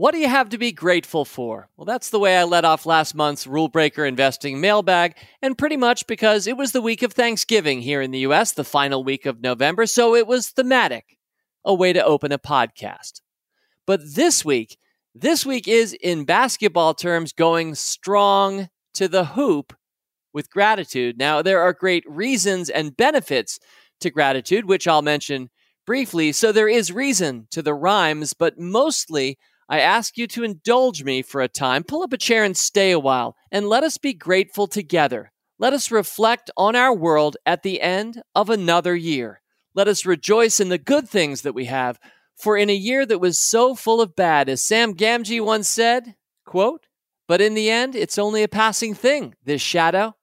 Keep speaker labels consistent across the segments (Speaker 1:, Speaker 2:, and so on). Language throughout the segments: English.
Speaker 1: What do you have to be grateful for? Well, that's the way I let off last month's Rule Breaker Investing mailbag, and pretty much because it was the week of Thanksgiving here in the US, the final week of November, so it was thematic, a way to open a podcast. But this week, this week is, in basketball terms, going strong to the hoop with gratitude. Now, there are great reasons and benefits to gratitude, which I'll mention briefly. So there is reason to the rhymes, but mostly I ask you to indulge me for a time, pull up a chair and stay a while, and let us be grateful together. Let us reflect on our world at the end of another year. Let us rejoice in the good things that we have, for in a year that was so full of bad, as Sam Gamgee once said, quote, but in the end, it's only a passing thing, this shadow.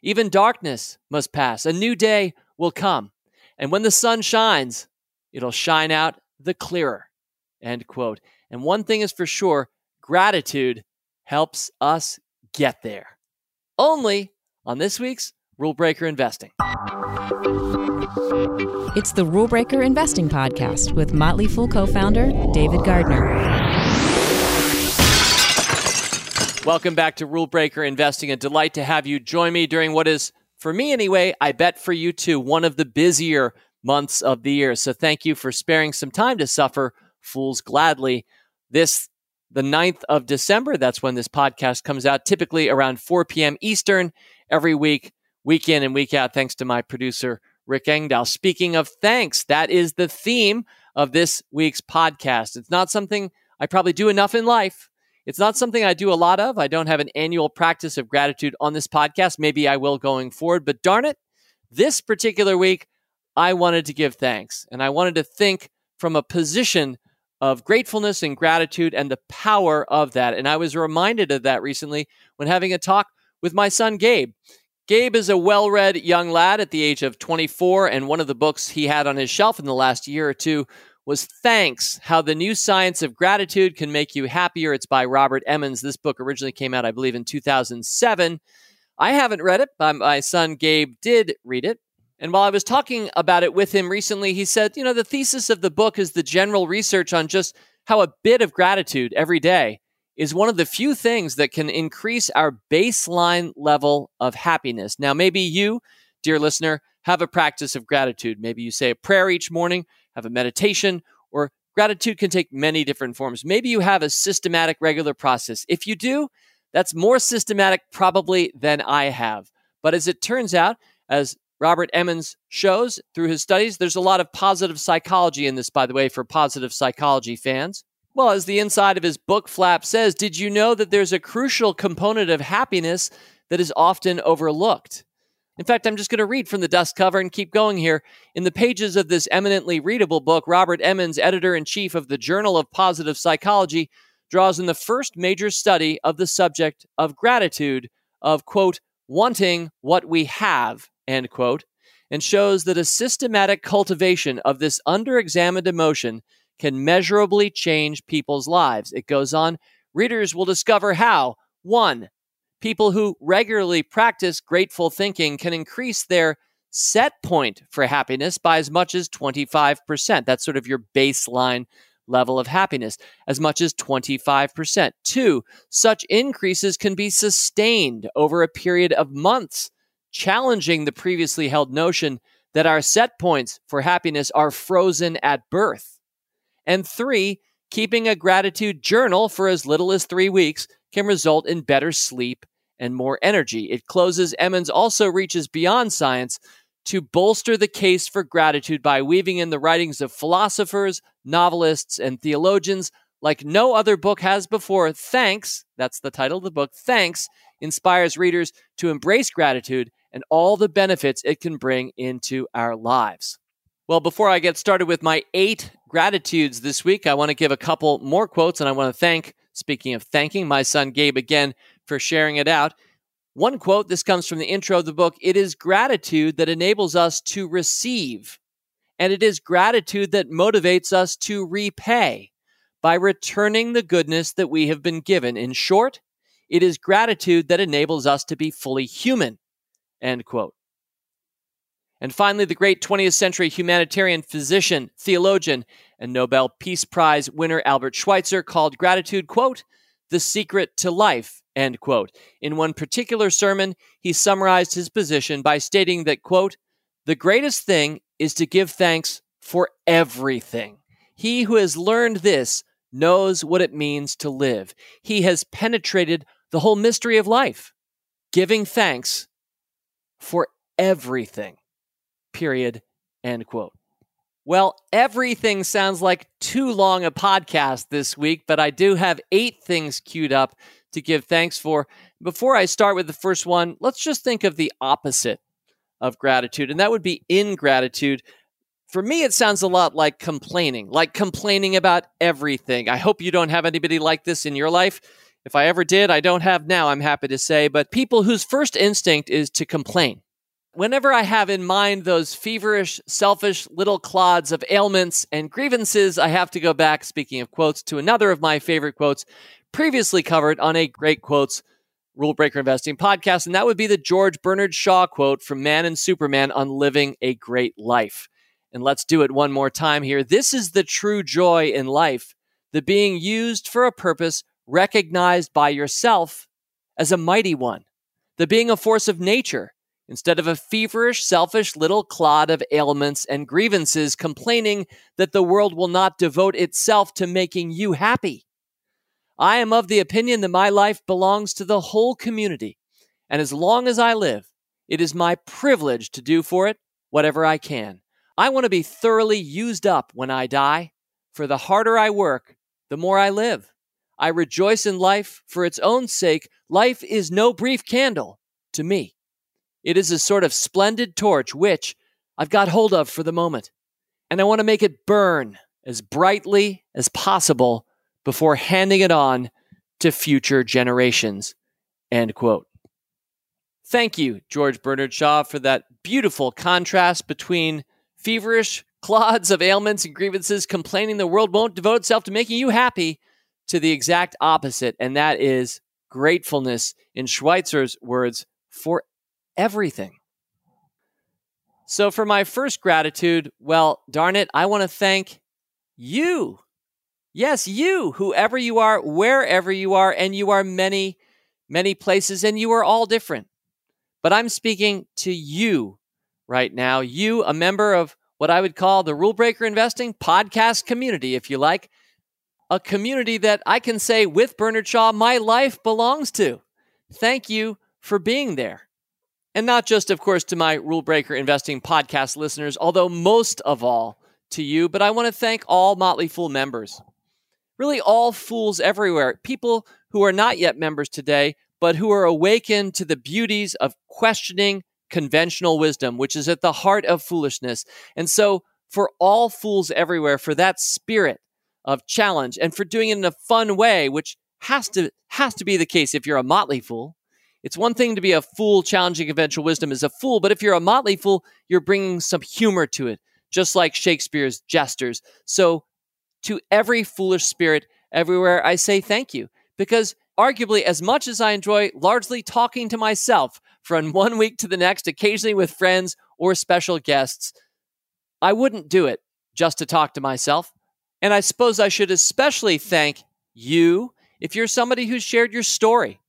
Speaker 1: Even darkness must pass. A new day will come. And when the sun shines, it'll shine out the clearer. End quote. And one thing is for sure gratitude helps us get there. Only on this week's Rule Breaker Investing.
Speaker 2: It's the Rule Breaker Investing Podcast with Motley Fool co founder David Gardner.
Speaker 1: Welcome back to Rule Breaker Investing. A delight to have you join me during what is, for me anyway, I bet for you too, one of the busier months of the year. So thank you for sparing some time to suffer fools gladly this the 9th of December. That's when this podcast comes out, typically around 4 p.m. Eastern every week, week in and week out, thanks to my producer, Rick Engdahl. Speaking of thanks, that is the theme of this week's podcast. It's not something I probably do enough in life. It's not something I do a lot of. I don't have an annual practice of gratitude on this podcast. Maybe I will going forward, but darn it, this particular week, I wanted to give thanks and I wanted to think from a position of gratefulness and gratitude and the power of that. And I was reminded of that recently when having a talk with my son, Gabe. Gabe is a well read young lad at the age of 24, and one of the books he had on his shelf in the last year or two was Thanks How the New Science of Gratitude Can Make You Happier. It's by Robert Emmons. This book originally came out, I believe, in 2007. I haven't read it, but my son Gabe did read it. And while I was talking about it with him recently, he said, you know, the thesis of the book is the general research on just how a bit of gratitude every day is one of the few things that can increase our baseline level of happiness. Now, maybe you, dear listener, have a practice of gratitude. Maybe you say a prayer each morning, have a meditation, or gratitude can take many different forms. Maybe you have a systematic, regular process. If you do, that's more systematic probably than I have. But as it turns out, as Robert Emmons shows through his studies. There's a lot of positive psychology in this, by the way, for positive psychology fans. Well, as the inside of his book flap says, did you know that there's a crucial component of happiness that is often overlooked? In fact, I'm just going to read from the dust cover and keep going here. In the pages of this eminently readable book, Robert Emmons, editor in chief of the Journal of Positive Psychology, draws in the first major study of the subject of gratitude, of, quote, wanting what we have, end quote, and shows that a systematic cultivation of this underexamined emotion can measurably change people's lives. It goes on, readers will discover how, one, people who regularly practice grateful thinking can increase their set point for happiness by as much as 25%. That's sort of your baseline level of happiness, as much as 25%. Two, such increases can be sustained over a period of months challenging the previously held notion that our set points for happiness are frozen at birth. And three, keeping a gratitude journal for as little as three weeks can result in better sleep and more energy. It closes, Emmons also reaches beyond science to bolster the case for gratitude by weaving in the writings of philosophers, novelists, and theologians like no other book has before. Thanks, that's the title of the book, Thanks, inspires readers to embrace gratitude and all the benefits it can bring into our lives. Well, before I get started with my eight gratitudes this week, I want to give a couple more quotes and I want to thank, speaking of thanking, my son Gabe again for sharing it out. One quote, this comes from the intro of the book It is gratitude that enables us to receive, and it is gratitude that motivates us to repay by returning the goodness that we have been given. In short, it is gratitude that enables us to be fully human. End quote. And finally, the great 20th century humanitarian physician, theologian, and Nobel Peace Prize winner Albert Schweitzer called gratitude, quote, the secret to life, end quote. In one particular sermon, he summarized his position by stating that, quote, the greatest thing is to give thanks for everything. He who has learned this knows what it means to live. He has penetrated the whole mystery of life, giving thanks for everything. Period. End quote. Well, everything sounds like too long a podcast this week, but I do have eight things queued up to give thanks for. Before I start with the first one, let's just think of the opposite of gratitude, and that would be ingratitude. For me, it sounds a lot like complaining, like complaining about everything. I hope you don't have anybody like this in your life. If I ever did, I don't have now, I'm happy to say, but people whose first instinct is to complain. Whenever I have in mind those feverish, selfish little clods of ailments and grievances, I have to go back, speaking of quotes, to another of my favorite quotes previously covered on a great quotes Rule Breaker Investing podcast, and that would be the George Bernard Shaw quote from Man and Superman on living a great life. And let's do it one more time here. This is the true joy in life, the being used for a purpose recognized by yourself as a mighty one, the being a force of nature instead of a feverish, selfish little clod of ailments and grievances complaining that the world will not devote itself to making you happy. I am of the opinion that my life belongs to the whole community, and as long as I live, it is my privilege to do for it whatever I can. I want to be thoroughly used up when I die, for the harder I work, the more I live. I rejoice in life for its own sake. Life is no brief candle to me. It is a sort of splendid torch which I've got hold of for the moment, and I want to make it burn as brightly as possible before handing it on to future generations. End quote. Thank you, George Bernard Shaw, for that beautiful contrast between feverish clods of ailments and grievances complaining the world won't devote itself to making you happy to the exact opposite, and that is gratefulness, in Schweitzer's words, for everything. So, for my first gratitude, well, darn it, I want to thank you. Yes, you, whoever you are, wherever you are, and you are many, many places, and you are all different. But I'm speaking to you right now. You, a member of what I would call the Rule Breaker Investing podcast community, if you like a community that I can say with Bernard Shaw, my life belongs to. Thank you for being there. And not just, of course, to my Rule Breaker Investing podcast listeners, although most of all to you, but I want to thank all Motley Fool members. Really, all fools everywhere. People who are not yet members today, but who are awakened to the beauties of questioning conventional wisdom, which is at the heart of foolishness. And so, for all fools everywhere, for that spirit of challenge and for doing it in a fun way, which has to has to be the case if you're a motley fool. It's one thing to be a fool challenging conventional wisdom as a fool, but if you're a motley fool, you're bringing some humor to it, just like Shakespeare's jesters. So, to every foolish spirit everywhere, I say thank you because arguably, as much as I enjoy largely talking to myself from one week to the next, occasionally with friends or special guests, I wouldn't do it just to talk to myself. And I suppose I should especially thank you if you're somebody who's shared your story,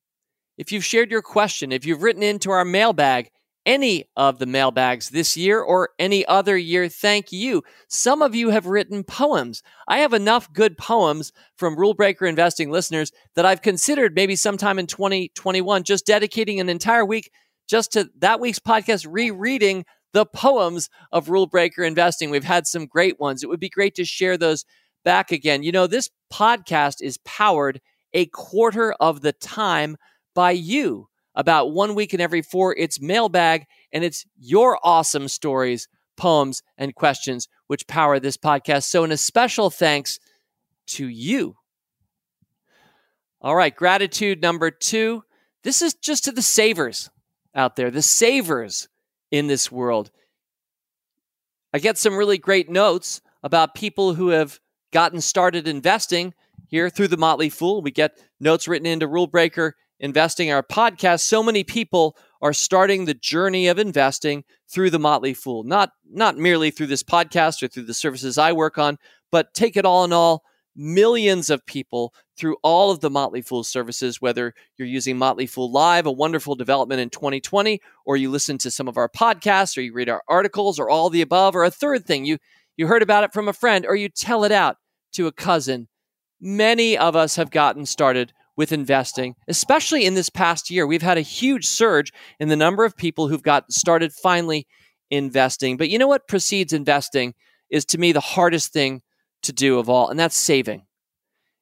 Speaker 1: if you've shared your question, if you've written into our mailbag, any of the mailbags this year or any other year, thank you. Some of you have written poems. I have enough good poems from Rule Breaker Investing listeners that I've considered maybe sometime in 2021 just dedicating an entire week just to that week's podcast, rereading the poems of Rule Breaker Investing. We've had some great ones. It would be great to share those back again. You know, this podcast is powered a quarter of the time by you. About one week in every four, it's mailbag, and it's your awesome stories, poems, and questions which power this podcast. So, in a special thanks to you. All right, gratitude number two. This is just to the savers out there, the savers in this world. I get some really great notes about people who have gotten started investing here through the Motley Fool. We get notes written into Rule Breaker investing, our podcast, so many people are starting the journey of investing through the Motley Fool. Not not merely through this podcast or through the services I work on, but take it all in all, millions of people through all of the Motley Fool services, whether you're using Motley Fool Live, a wonderful development in 2020, or you listen to some of our podcasts, or you read our articles, or all the above, or a third thing, you you heard about it from a friend, or you tell it out to a cousin. Many of us have gotten started with investing, especially in this past year. We've had a huge surge in the number of people who've got started finally investing. But you know what precedes investing is to me the hardest thing to do of all, and that's saving.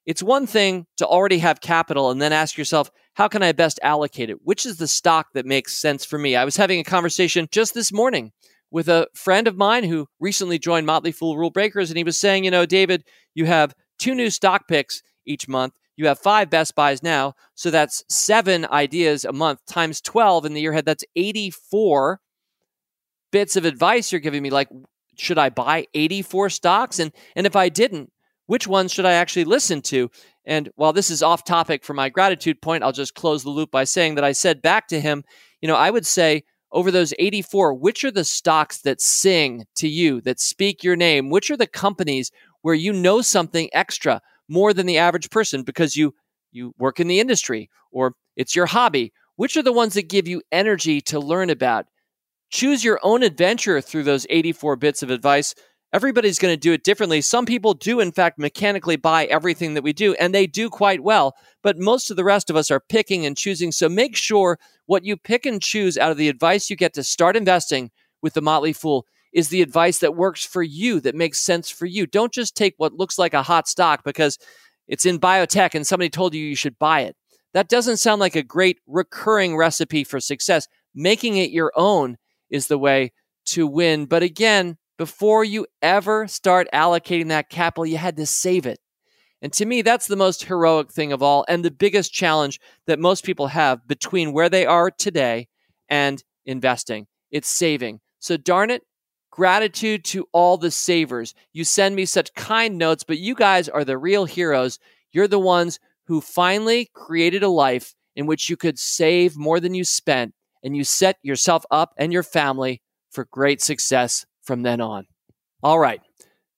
Speaker 1: It's one thing to already have capital and then ask yourself, how can I best allocate it? Which is the stock that makes sense for me? I was having a conversation just this morning with a friend of mine who recently joined Motley Fool Rule Breakers, and he was saying, you know, David, you have two new stock picks each month. You have five Best Buys now. So that's seven ideas a month times 12 in the year ahead. That's 84 bits of advice you're giving me. Like, should I buy 84 stocks? And, and if I didn't, which ones should I actually listen to? And while this is off topic for my gratitude point, I'll just close the loop by saying that I said back to him, you know, I would say over those 84, which are the stocks that sing to you, that speak your name? Which are the companies where you know something extra more than the average person because you you work in the industry or it's your hobby? Which are the ones that give you energy to learn about? Choose your own adventure through those 84 bits of advice. Everybody's going to do it differently. Some people do, in fact, mechanically buy everything that we do, and they do quite well. But most of the rest of us are picking and choosing. So make sure what you pick and choose out of the advice you get to start investing with the Motley Fool is the advice that works for you, that makes sense for you. Don't just take what looks like a hot stock because it's in biotech and somebody told you you should buy it. That doesn't sound like a great recurring recipe for success. Making it your own is the way to win. But again, before you ever start allocating that capital, you had to save it. And to me, that's the most heroic thing of all and the biggest challenge that most people have between where they are today and investing. It's saving. So, darn it, gratitude to all the savers. You send me such kind notes, but you guys are the real heroes. You're the ones who finally created a life in which you could save more than you spent and you set yourself up and your family for great success from then on. All right.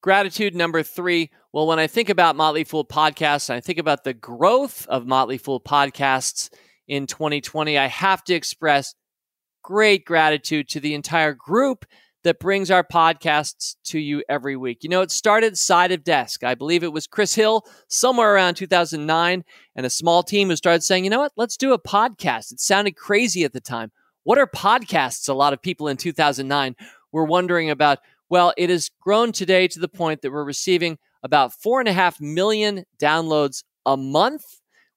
Speaker 1: Gratitude number three. Well, when I think about Motley Fool podcasts, and I think about the growth of Motley Fool podcasts in 2020. I have to express great gratitude to the entire group that brings our podcasts to you every week. You know, it started side of desk. I believe it was Chris Hill somewhere around 2009 and a small team who started saying, you know what, let's do a podcast. It sounded crazy at the time. What are podcasts? A lot of people in 2009 were wondering about. Well, it has grown today to the point that we're receiving about four and a half million downloads a month,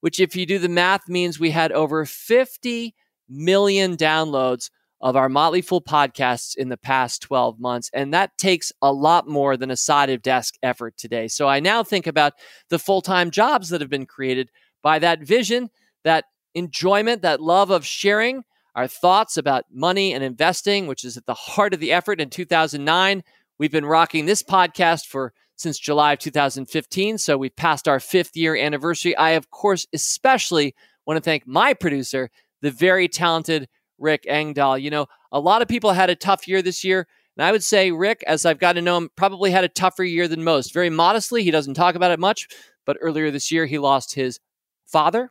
Speaker 1: which, if you do the math, means we had over 50 million downloads of our Motley Fool podcasts in the past 12 months. And that takes a lot more than a side of desk effort today. So I now think about the full time jobs that have been created by that vision, that enjoyment, that love of sharing our thoughts about money and investing, which is at the heart of the effort in 2009. We've been rocking this podcast for since July of 2015. So we've passed our fifth year anniversary. I, of course, especially want to thank my producer, the very talented Rick Engdahl. You know, a lot of people had a tough year this year. And I would say Rick, as I've got to know him, probably had a tougher year than most. Very modestly, he doesn't talk about it much, but earlier this year, he lost his father.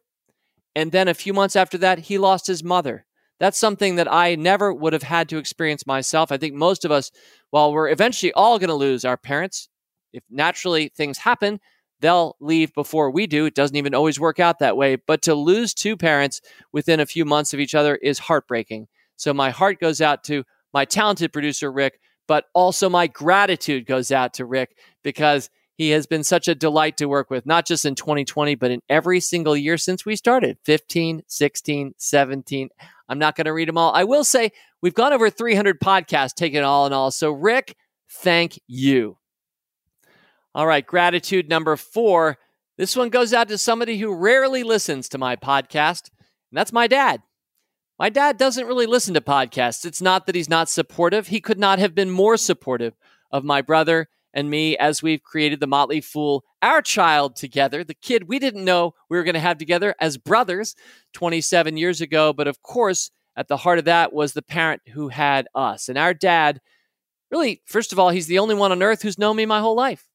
Speaker 1: And then a few months after that, he lost his mother. That's something that I never would have had to experience myself. I think most of us, while we're eventually all going to lose our parents, if naturally things happen, they'll leave before we do. It doesn't even always work out that way. But to lose two parents within a few months of each other is heartbreaking. So my heart goes out to my talented producer, Rick, but also my gratitude goes out to Rick because he has been such a delight to work with, not just in 2020, but in every single year since we started 15, 16, 17. I'm not going to read them all. I will say we've gone over 300 podcasts, taken all in all. So, Rick, thank you. All right, gratitude number four. This one goes out to somebody who rarely listens to my podcast, and that's my dad. My dad doesn't really listen to podcasts. It's not that he's not supportive. He could not have been more supportive of my brother and me as we've created the Motley Fool, our child together, the kid we didn't know we were going to have together as brothers 27 years ago. But of course, at the heart of that was the parent who had us. And our dad, really, first of all, he's the only one on earth who's known me my whole life.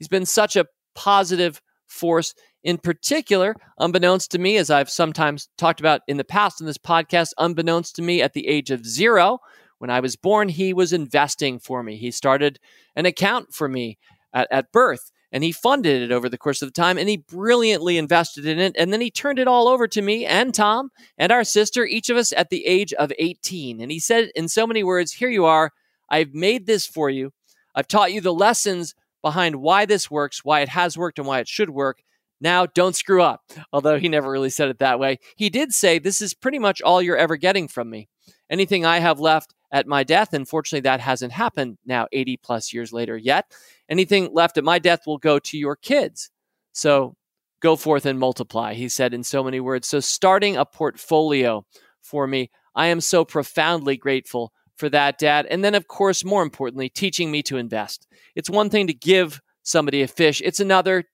Speaker 1: He's been such a positive force in particular, unbeknownst to me, as I've sometimes talked about in the past in this podcast, unbeknownst to me at the age of zero, when I was born, he was investing for me. He started an account for me at, at birth and he funded it over the course of the time and he brilliantly invested in it and then he turned it all over to me and tom and our sister each of us at the age of 18 and he said in so many words here you are. I've made this for you. I've taught you the lessons behind why this works why it has worked and why it should work. Now don't screw up. Although he never really said it that way. He did say this is pretty much all you're ever getting from me. Anything i have left at my death. Unfortunately, that hasn't happened now 80 plus years later yet. Anything left at my death will go to your kids. So go forth and multiply, he said in so many words. So starting a portfolio for me, I am so profoundly grateful for that, Dad. And then, of course, more importantly, teaching me to invest. It's one thing to give somebody a fish, it's another,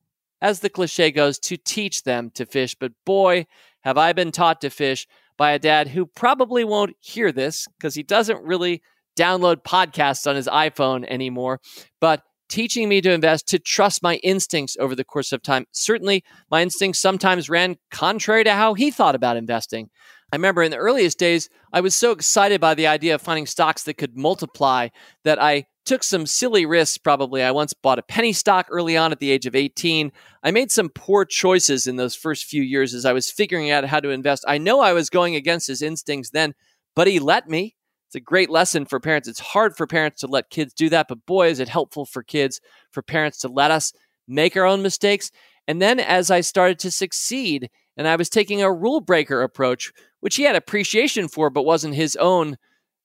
Speaker 1: as the cliche goes, to teach them to fish. But boy, have I been taught to fish by a dad who probably won't hear this because he doesn't really download podcasts on his iPhone anymore, but teaching me to invest, to trust my instincts over the course of time. Certainly, my instincts sometimes ran contrary to how he thought about investing. I remember in the earliest days, I was so excited by the idea of finding stocks that could multiply that I took some silly risks probably. I once bought a penny stock early on at the age of 18. I made some poor choices in those first few years as I was figuring out how to invest. I know I was going against his instincts then, but he let me. It's a great lesson for parents. It's hard for parents to let kids do that, but boy, is it helpful for kids, for parents to let us make our own mistakes. And then as I started to succeed and I was taking a rule breaker approach, which he had appreciation for, but wasn't his own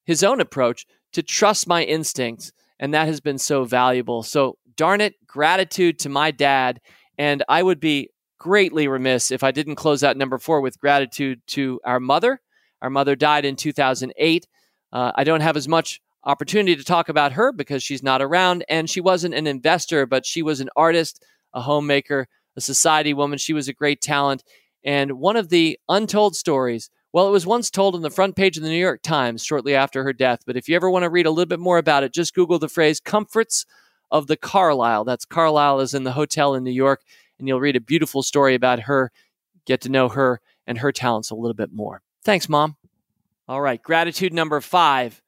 Speaker 1: his own approach to trust my instincts and that has been so valuable. So, darn it, gratitude to my dad. And I would be greatly remiss if I didn't close out number four with gratitude to our mother. Our mother died in 2008. Uh, I don't have as much opportunity to talk about her because she's not around, and she wasn't an investor, but she was an artist, a homemaker, a society woman. She was a great talent. And one of the untold stories well, it was once told on the front page of the New York Times shortly after her death, but if you ever want to read a little bit more about it, just Google the phrase comforts of the Carlyle. That's Carlyle is in the hotel in New York, and you'll read a beautiful story about her, get to know her and her talents a little bit more. Thanks, Mom. All right, gratitude number five.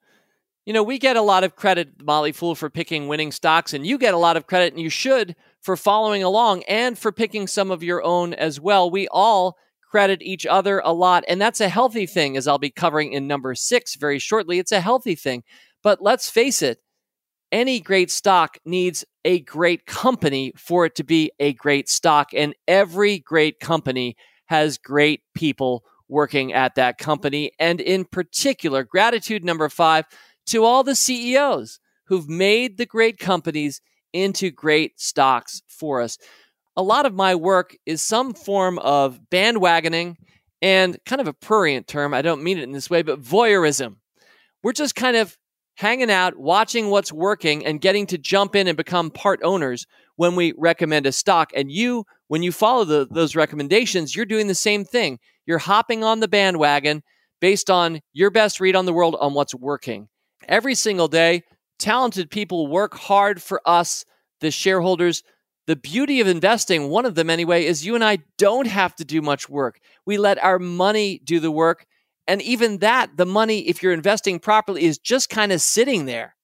Speaker 1: You know, we get a lot of credit, Motley Fool, for picking winning stocks, and you get a lot of credit, and you should, for following along and for picking some of your own as well. We all credit each other a lot. And that's a healthy thing, as I'll be covering in number six very shortly. It's a healthy thing. But let's face it, any great stock needs a great company for it to be a great stock. And every great company has great people working at that company. And in particular, gratitude number five to all the CEOs who've made the great companies into great stocks for us a lot of my work is some form of bandwagoning and kind of a prurient term. I don't mean it in this way, but voyeurism. We're just kind of hanging out, watching what's working, and getting to jump in and become part owners when we recommend a stock. And you, when you follow the, those recommendations, you're doing the same thing. You're hopping on the bandwagon based on your best read on the world on what's working. Every single day, talented people work hard for us, the shareholders, the beauty of investing, one of them anyway, is you and I don't have to do much work. We let our money do the work. And even that, the money, if you're investing properly, is just kind of sitting there.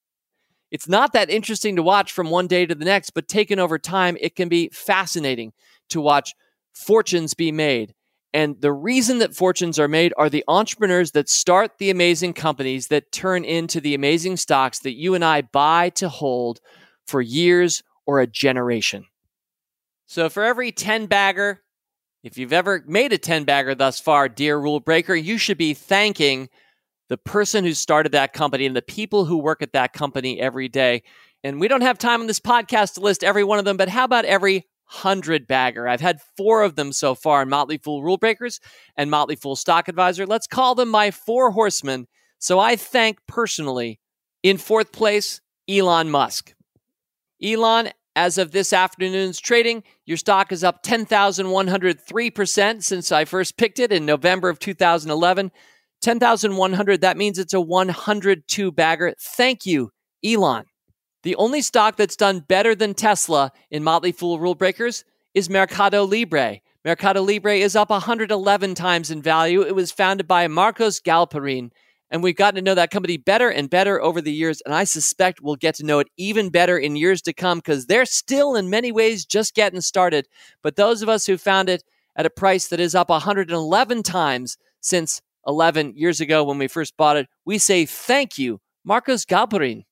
Speaker 1: It's not that interesting to watch from one day to the next, but taken over time, it can be fascinating to watch fortunes be made. And the reason that fortunes are made are the entrepreneurs that start the amazing companies that turn into the amazing stocks that you and I buy to hold for years or a generation. So for every 10 bagger, if you've ever made a 10 bagger thus far, dear rule breaker, you should be thanking the person who started that company and the people who work at that company every day. And we don't have time on this podcast to list every one of them, but how about every 100 bagger? I've had four of them so far in Motley Fool Rule Breakers and Motley Fool Stock Advisor. Let's call them my four horsemen. So I thank personally, in fourth place, Elon Musk. Elon, as of this afternoon's trading, your stock is up 10,103% since I first picked it in November of 2011. 10,100, that means it's a 102 bagger. Thank you, Elon. The only stock that's done better than Tesla in Motley Fool Rule Breakers is Mercado Libre. Mercado Libre is up 111 times in value. It was founded by Marcos Galperin and we've gotten to know that company better and better over the years. And I suspect we'll get to know it even better in years to come because they're still, in many ways, just getting started. But those of us who found it at a price that is up 111 times since 11 years ago when we first bought it, we say thank you, Marcos Galperin.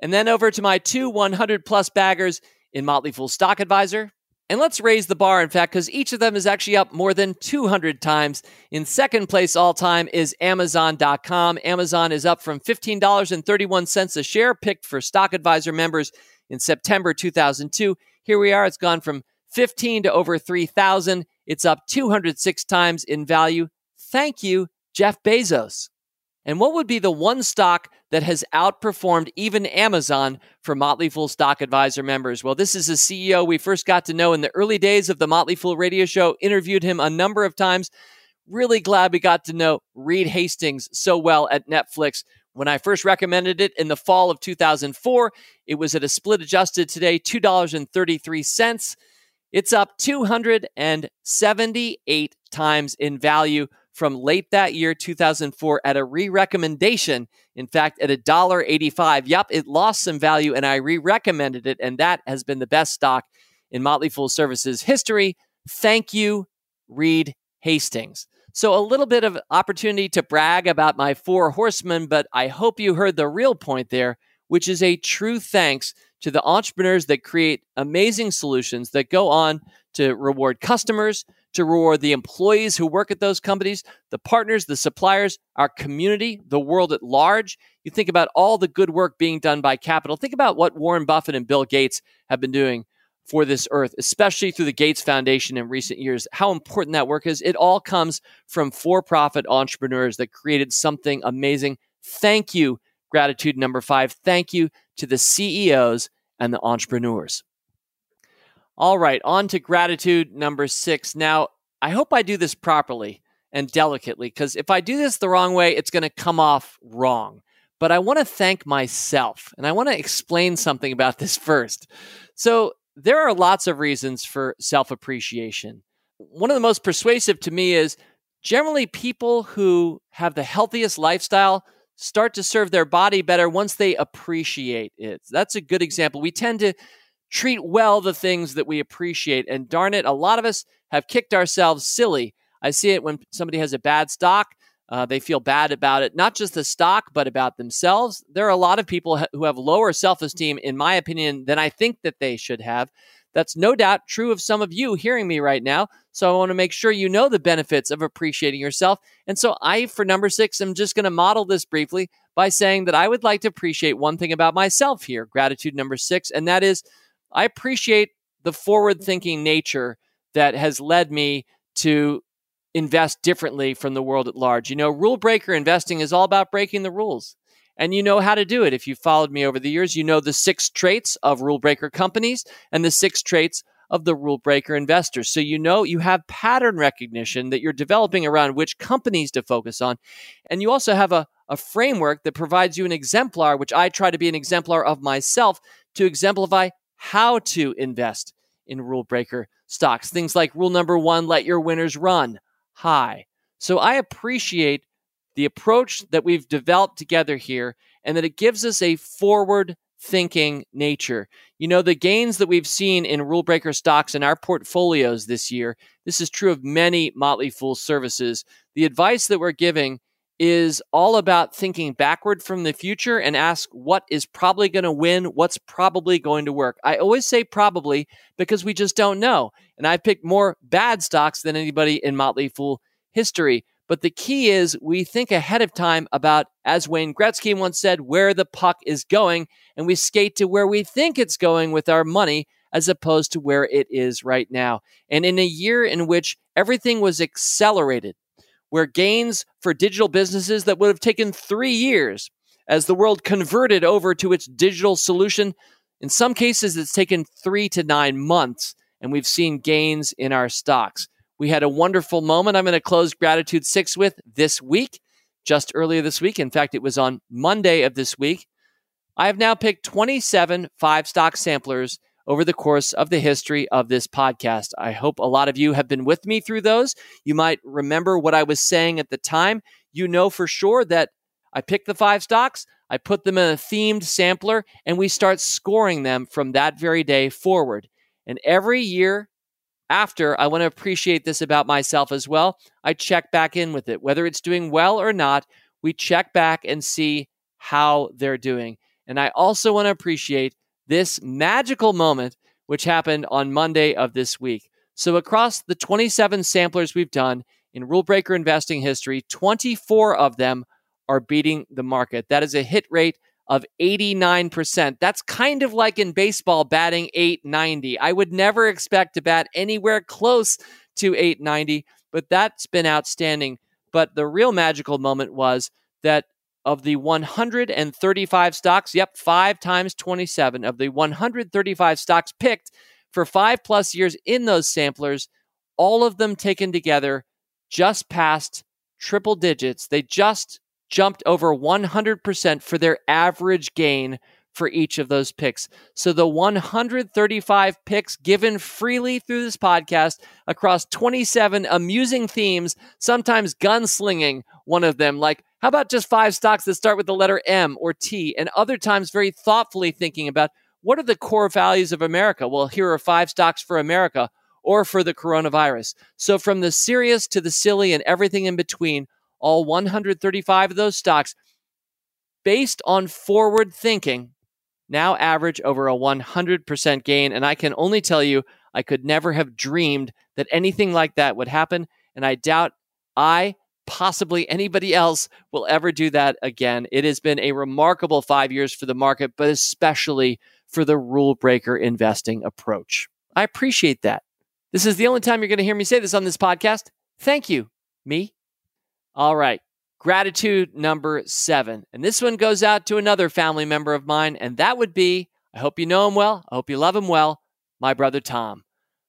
Speaker 1: And then over to my two 100 plus baggers in Motley Fool Stock Advisor. And let's raise the bar, in fact, because each of them is actually up more than 200 times. In second place all time is Amazon.com. Amazon is up from $15.31 a share, picked for Stock Advisor members in September 2002. Here we are. It's gone from 15 to over 3,000. It's up 206 times in value. Thank you, Jeff Bezos. And what would be the one stock that has outperformed even Amazon for Motley Fool Stock Advisor members? Well, this is a CEO we first got to know in the early days of the Motley Fool radio show, interviewed him a number of times. Really glad we got to know Reed Hastings so well at Netflix. When I first recommended it in the fall of 2004, it was at a split adjusted today, $2.33. It's up 278 times in value from late that year, 2004, at a re recommendation. In fact, at $1.85. Yep, it lost some value and I re recommended it. And that has been the best stock in Motley Fool Services history. Thank you, Reed Hastings. So, a little bit of opportunity to brag about my four horsemen, but I hope you heard the real point there, which is a true thanks to the entrepreneurs that create amazing solutions that go on to reward customers, to reward the employees who work at those companies, the partners, the suppliers, our community, the world at large. You think about all the good work being done by capital. Think about what Warren Buffett and Bill Gates have been doing for this earth, especially through the Gates Foundation in recent years. How important that work is. It all comes from for profit entrepreneurs that created something amazing. Thank you, gratitude number five. Thank you to the CEOs and the entrepreneurs. All right, on to gratitude number six. Now, I hope I do this properly and delicately because if I do this the wrong way, it's going to come off wrong. But I want to thank myself and I want to explain something about this first. So, there are lots of reasons for self appreciation. One of the most persuasive to me is generally people who have the healthiest lifestyle start to serve their body better once they appreciate it. That's a good example. We tend to treat well the things that we appreciate. And darn it, a lot of us have kicked ourselves silly. I see it when somebody has a bad stock. Uh, they feel bad about it, not just the stock, but about themselves. There are a lot of people who have lower self esteem, in my opinion, than I think that they should have. That's no doubt true of some of you hearing me right now. So I want to make sure you know the benefits of appreciating yourself. And so I, for number six, am just going to model this briefly by saying that I would like to appreciate one thing about myself here, gratitude number six, and that is I appreciate the forward mm-hmm. thinking nature that has led me to invest differently from the world at large. You know, rule breaker investing is all about breaking the rules. And you know how to do it. If you followed me over the years, you know the six traits of rule breaker companies and the six traits of the rule breaker investors. So you know you have pattern recognition that you're developing around which companies to focus on. And you also have a, a framework that provides you an exemplar, which I try to be an exemplar of myself to exemplify how to invest in rule breaker stocks. Things like rule number one let your winners run high. So I appreciate the approach that we've developed together here and that it gives us a forward thinking nature. You know, the gains that we've seen in rule breaker stocks in our portfolios this year, this is true of many Motley Fool services. The advice that we're giving is all about thinking backward from the future and ask what is probably going to win, what's probably going to work. I always say probably because we just don't know. And I've picked more bad stocks than anybody in Motley Fool history. But the key is we think ahead of time about, as Wayne Gretzky once said, where the puck is going, and we skate to where we think it's going with our money as opposed to where it is right now. And in a year in which everything was accelerated, where gains for digital businesses that would have taken three years as the world converted over to its digital solution, In some cases, it's taken three to nine months, and we've seen gains in our stocks. We had a wonderful moment I'm going to close Gratitude 6 with this week, just earlier this week. In fact, it was on Monday of this week. I have now picked 27 five stock samplers over the course of the history of this podcast. I hope a lot of you have been with me through those. You might remember what I was saying at the time. You know for sure that I picked the five stocks, I put them in a themed sampler, and we start scoring them from that very day forward. And every year after, I want to appreciate this about myself as well. I check back in with it. Whether it's doing well or not, we check back and see how they're doing. And I also want to appreciate this magical moment, which happened on Monday of this week. So, across the 27 samplers we've done in Rule Breaker investing history, 24 of them are beating the market. That is a hit rate of 89%. That's kind of like in baseball batting 890. I would never expect to bat anywhere close to 890, but that's been outstanding. But the real magical moment was that of the 135 stocks, yep, five times 27 of the 135 stocks picked for five plus years in those samplers, all of them taken together just passed triple digits. They just jumped over 100% for their average gain for each of those picks. So the 135 picks given freely through this podcast across 27 amusing themes, sometimes gunslinging one of them, like how about just five stocks that start with the letter M or T, and other times very thoughtfully thinking about what are the core values of America? Well, here are five stocks for America or for the coronavirus. So from the serious to the silly and everything in between, all 135 of those stocks, based on forward thinking, now average over a 100% gain. And I can only tell you, I could never have dreamed that anything like that would happen. And I doubt I, possibly anybody else, will ever do that again. It has been a remarkable five years for the market, but especially for the rule breaker investing approach. I appreciate that. This is the only time you're going to hear me say this on this podcast. Thank you, me. All right. Gratitude number seven. And this one goes out to another family member of mine, and that would be I hope you know him well. I hope you love him well. My brother Tom.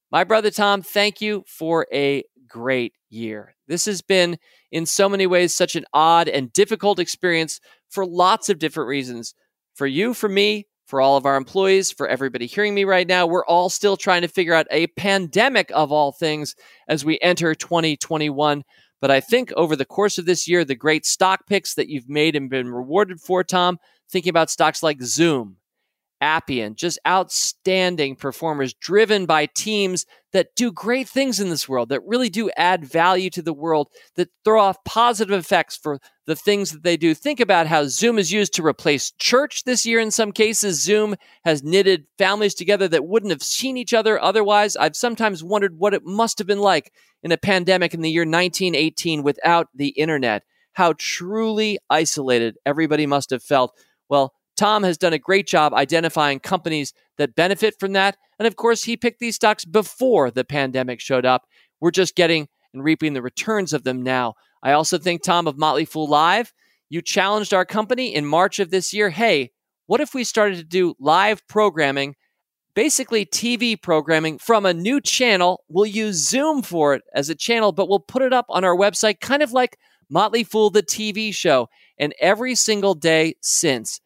Speaker 1: My brother Tom, thank you for a great year. This has been, in so many ways, such an odd and difficult experience for lots of different reasons. For you, for me, for all of our employees, for everybody hearing me right now, we're all still trying to figure out a pandemic of all things as we enter 2021. But I think over the course of this year, the great stock picks that you've made and been rewarded for, Tom, thinking about stocks like Zoom, Appian, just outstanding performers driven by teams that do great things in this world, that really do add value to the world, that throw off positive effects for the things that they do. Think about how Zoom is used to replace church this year in some cases. Zoom has knitted families together that wouldn't have seen each other otherwise. I've sometimes wondered what it must have been like in a pandemic in the year 1918 without the internet. How truly isolated everybody must have felt. Well, Tom has done a great job identifying companies that benefit from that. And of course, he picked these stocks before the pandemic showed up. We're just getting and reaping the returns of them now. I also think, Tom, of Motley Fool Live, you challenged our company in March of this year hey, what if we started to do live programming basically TV programming from a new channel. We'll use Zoom for it as a channel, but we'll put it up on our website, kind of like Motley Fool, the TV show. And every single day since,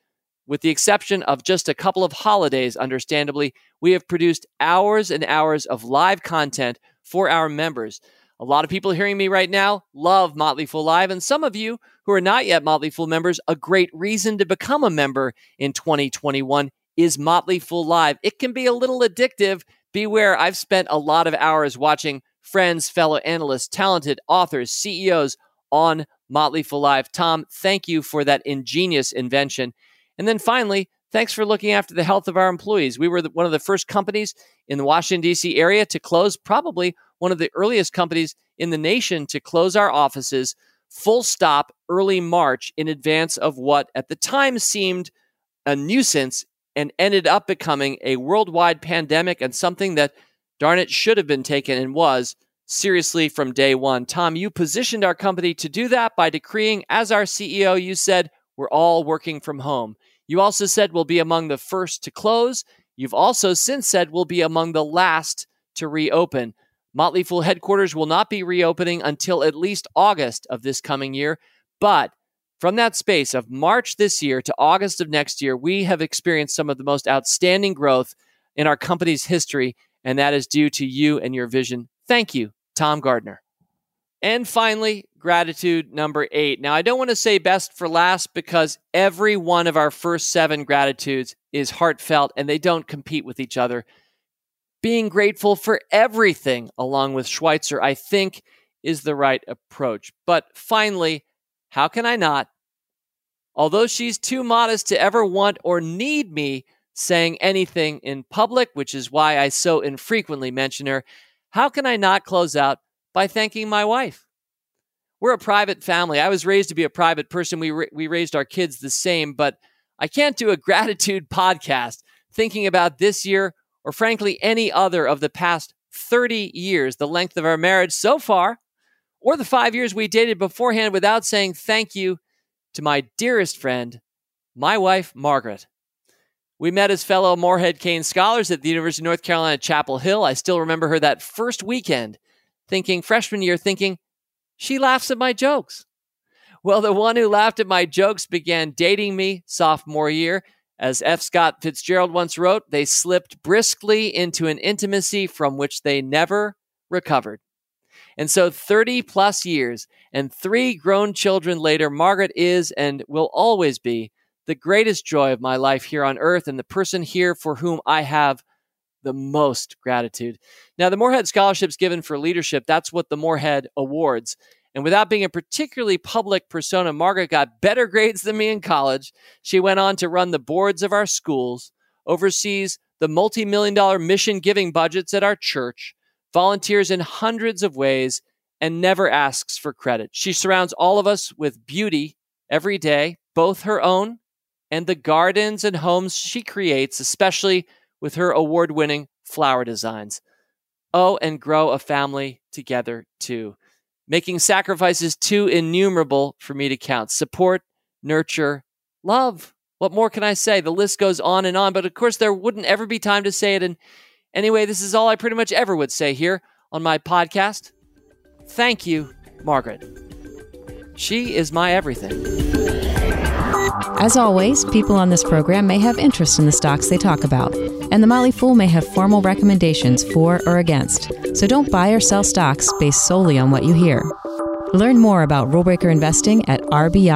Speaker 1: with the exception of just a couple of holidays, understandably, we have produced hours and hours of live content for our members. A lot of people hearing me right now love Motley Fool Live, and some of you who are not yet Motley Fool members, a great reason to become a member in 2021 is Motley Fool Live. It can be a little addictive. Beware, I've spent a lot of hours watching friends, fellow analysts, talented authors, CEOs on Motley Fool Live. Tom, thank you for that ingenious invention. And then finally, thanks for looking after the health of our employees. We were the, one of the first companies in the Washington, D.C. area to close, probably one of the earliest companies in the nation to close our offices full stop early March in advance of what at the time seemed a nuisance and ended up becoming a worldwide pandemic and something that, darn it, should have been taken and was seriously from day one. Tom, you positioned our company to do that by decreeing, as our CEO, you said, we're all working from home. You also said we'll be among the first to close. You've also since said we'll be among the last to reopen. Motley Fool headquarters will not be reopening until at least August of this coming year. But from that space of March this year to August of next year, we have experienced some of the most outstanding growth in our company's history, and that is due to you and your vision. Thank you, Tom Gardner. And finally, gratitude number eight. Now, I don't want to say best for last because every one of our first seven gratitudes is heartfelt and they don't compete with each other. Being grateful for everything, along with Schweitzer, I think is the right approach. But finally, how can I not? Although she's too modest to ever want or need me saying anything in public, which is why I so infrequently mention her, how can I not close out by thanking my wife. We're a private family. I was raised to be a private person. We, ra- we raised our kids the same, but I can't do a gratitude podcast thinking about this year or, frankly, any other of the past 30 years, the length of our marriage so far, or the five years we dated beforehand without saying thank you to my dearest friend, my wife, Margaret. We met as fellow Morehead Cain scholars at the University of North Carolina, Chapel Hill. I still remember her that first weekend thinking, freshman year, thinking, she laughs at my jokes. Well, the one who laughed at my jokes began dating me sophomore year. As F. Scott Fitzgerald once wrote, they slipped briskly into an intimacy from which they never recovered. And so, 30 plus years and three grown children later, Margaret is and will always be the greatest joy of my life here on earth and the person here for whom I have the most gratitude. Now, the Morehead scholarships given for leadership, that's what the Morehead awards. And without being a particularly public persona, Margaret got better grades than me in college. She went on to run the boards of our schools, oversees the multi million dollar mission giving budgets at our church, volunteers in hundreds of ways, and never asks for credit. She surrounds all of us with beauty every day, both her own and the gardens and homes she creates, especially with her award winning flower designs. Oh, and grow a family together too, making sacrifices too innumerable for me to count. Support, nurture, love. What more can I say? The list goes on and on, but of course, there wouldn't ever be time to say it. And anyway, this is all I pretty much ever would say here on my podcast. Thank you, Margaret. She is my everything.
Speaker 2: As always, people on this program may have interest in the stocks they talk about, and the Motley Fool may have formal recommendations for or against, so don't buy or sell stocks based solely on what you hear. Learn more about rulebreaker investing at rbi.fool.com.